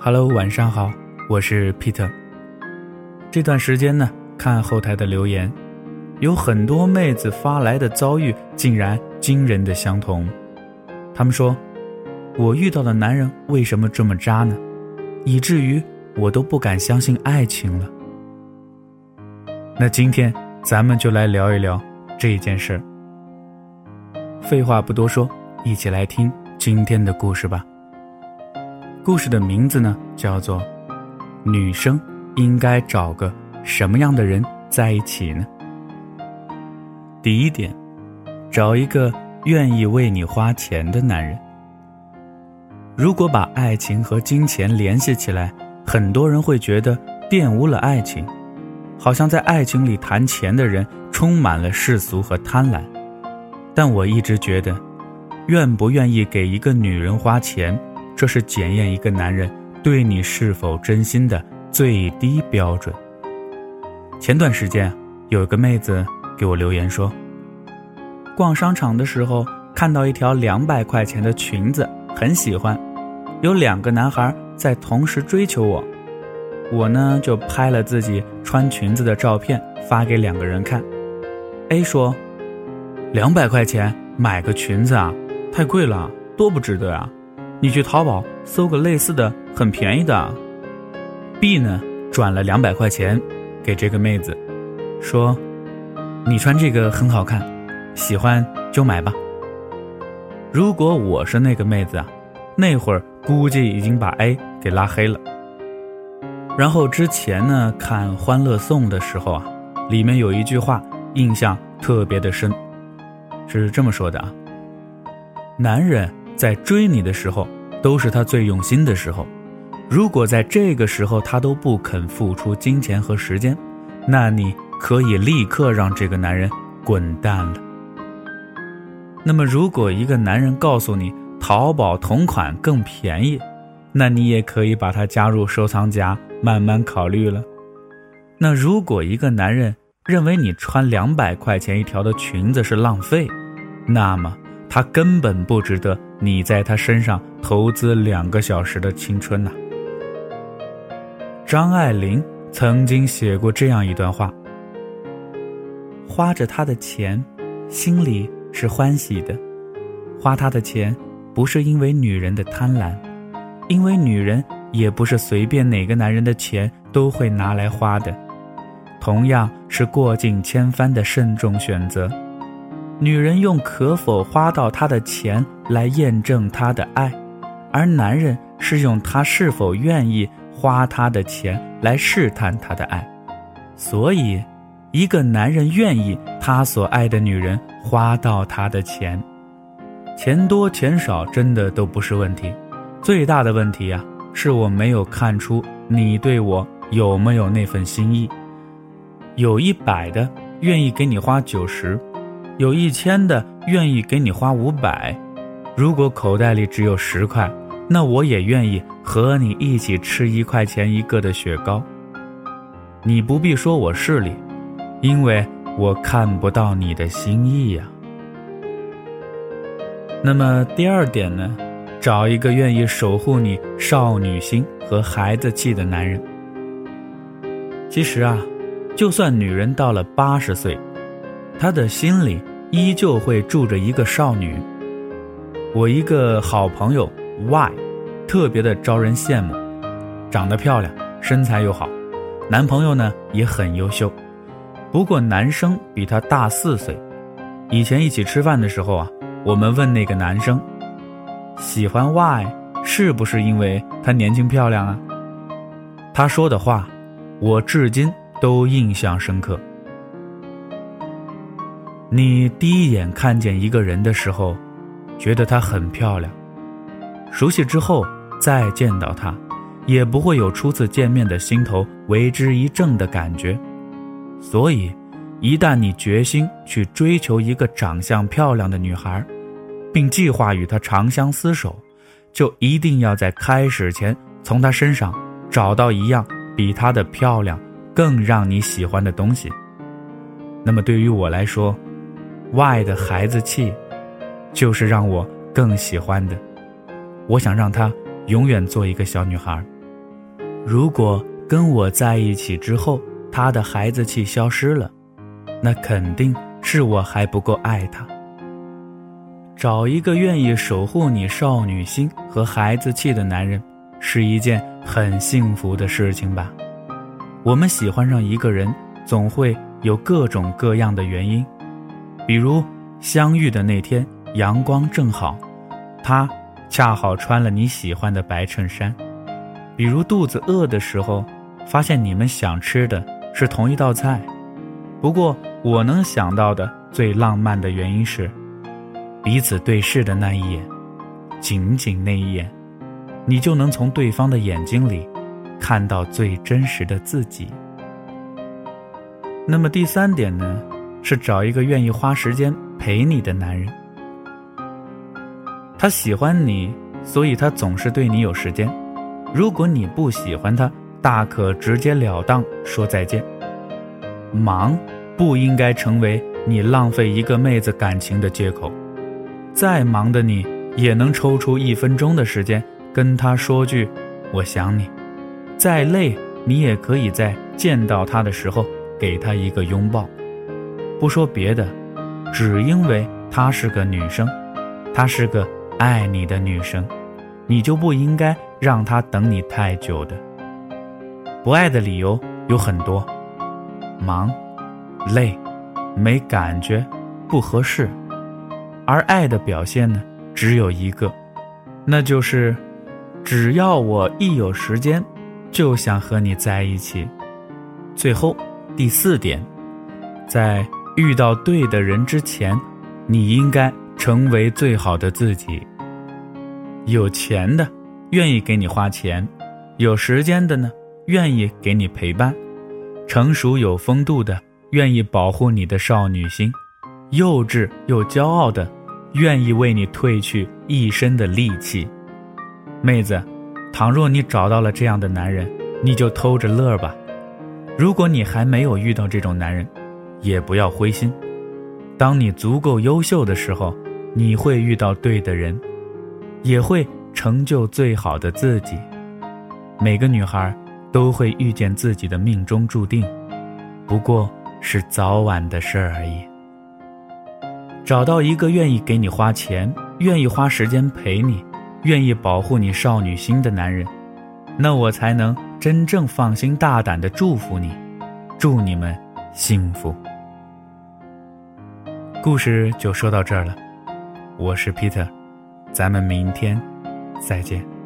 Hello，晚上好，我是 Peter。这段时间呢，看后台的留言，有很多妹子发来的遭遇竟然惊人的相同。他们说，我遇到的男人为什么这么渣呢？以至于我都不敢相信爱情了。那今天咱们就来聊一聊这件事儿。废话不多说，一起来听今天的故事吧。故事的名字呢，叫做《女生应该找个什么样的人在一起呢？》第一点，找一个愿意为你花钱的男人。如果把爱情和金钱联系起来，很多人会觉得玷污了爱情，好像在爱情里谈钱的人充满了世俗和贪婪。但我一直觉得，愿不愿意给一个女人花钱？这是检验一个男人对你是否真心的最低标准。前段时间，有个妹子给我留言说，逛商场的时候看到一条两百块钱的裙子，很喜欢，有两个男孩在同时追求我，我呢就拍了自己穿裙子的照片发给两个人看。A 说，两百块钱买个裙子啊，太贵了，多不值得啊。你去淘宝搜个类似的，很便宜的。B 呢，转了两百块钱给这个妹子，说：“你穿这个很好看，喜欢就买吧。”如果我是那个妹子啊，那会儿估计已经把 A 给拉黑了。然后之前呢，看《欢乐颂》的时候啊，里面有一句话印象特别的深，是这么说的啊：“男人。”在追你的时候，都是他最用心的时候。如果在这个时候他都不肯付出金钱和时间，那你可以立刻让这个男人滚蛋了。那么，如果一个男人告诉你淘宝同款更便宜，那你也可以把它加入收藏夹，慢慢考虑了。那如果一个男人认为你穿两百块钱一条的裙子是浪费，那么。他根本不值得你在他身上投资两个小时的青春呐。张爱玲曾经写过这样一段话：花着他的钱，心里是欢喜的；花他的钱，不是因为女人的贪婪，因为女人也不是随便哪个男人的钱都会拿来花的，同样是过尽千帆的慎重选择。女人用可否花到他的钱来验证他的爱，而男人是用他是否愿意花他的钱来试探他的爱。所以，一个男人愿意他所爱的女人花到他的钱，钱多钱少真的都不是问题，最大的问题啊，是我没有看出你对我有没有那份心意。有一百的愿意给你花九十。有一千的愿意给你花五百，如果口袋里只有十块，那我也愿意和你一起吃一块钱一个的雪糕。你不必说我势利，因为我看不到你的心意呀。那么第二点呢，找一个愿意守护你少女心和孩子气的男人。其实啊，就算女人到了八十岁。他的心里依旧会住着一个少女。我一个好朋友 Y，特别的招人羡慕，长得漂亮，身材又好，男朋友呢也很优秀。不过男生比她大四岁。以前一起吃饭的时候啊，我们问那个男生，喜欢 Y 是不是因为她年轻漂亮啊？他说的话，我至今都印象深刻。你第一眼看见一个人的时候，觉得她很漂亮，熟悉之后再见到她，也不会有初次见面的心头为之一怔的感觉。所以，一旦你决心去追求一个长相漂亮的女孩，并计划与她长相厮守，就一定要在开始前从她身上找到一样比她的漂亮更让你喜欢的东西。那么，对于我来说，Y 的孩子气，就是让我更喜欢的。我想让她永远做一个小女孩，如果跟我在一起之后，他的孩子气消失了，那肯定是我还不够爱他。找一个愿意守护你少女心和孩子气的男人，是一件很幸福的事情吧？我们喜欢上一个人，总会有各种各样的原因，比如相遇的那天阳光正好，他恰好穿了你喜欢的白衬衫；比如肚子饿的时候，发现你们想吃的是同一道菜。不过我能想到的最浪漫的原因是。彼此对视的那一眼，仅仅那一眼，你就能从对方的眼睛里看到最真实的自己。那么第三点呢，是找一个愿意花时间陪你的男人。他喜欢你，所以他总是对你有时间。如果你不喜欢他，大可直截了当说再见。忙不应该成为你浪费一个妹子感情的借口。再忙的你，也能抽出一分钟的时间跟他说句“我想你”。再累，你也可以在见到他的时候给他一个拥抱。不说别的，只因为她是个女生，她是个爱你的女生，你就不应该让她等你太久的。不爱的理由有很多：忙、累、没感觉、不合适。而爱的表现呢，只有一个，那就是，只要我一有时间，就想和你在一起。最后，第四点，在遇到对的人之前，你应该成为最好的自己。有钱的愿意给你花钱，有时间的呢愿意给你陪伴，成熟有风度的愿意保护你的少女心，幼稚又骄傲的。愿意为你褪去一身的戾气，妹子，倘若你找到了这样的男人，你就偷着乐吧。如果你还没有遇到这种男人，也不要灰心。当你足够优秀的时候，你会遇到对的人，也会成就最好的自己。每个女孩都会遇见自己的命中注定，不过是早晚的事儿而已。找到一个愿意给你花钱、愿意花时间陪你、愿意保护你少女心的男人，那我才能真正放心大胆的祝福你，祝你们幸福。故事就说到这儿了，我是 Peter，咱们明天再见。